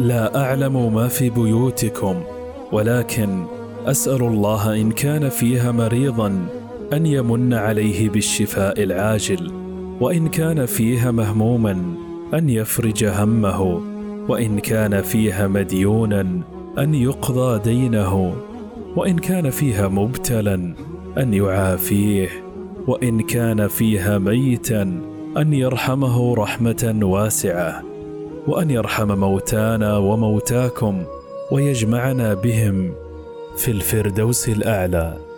لا أعلم ما في بيوتكم ولكن أسأل الله إن كان فيها مريضا أن يمن عليه بالشفاء العاجل وإن كان فيها مهموما أن يفرج همه وإن كان فيها مديونا أن يقضى دينه وإن كان فيها مبتلا أن يعافيه وإن كان فيها ميتا أن يرحمه رحمة واسعة. وأن يرحم موتانا وموتاكم ويجمعنا بهم في الفردوس الأعلى.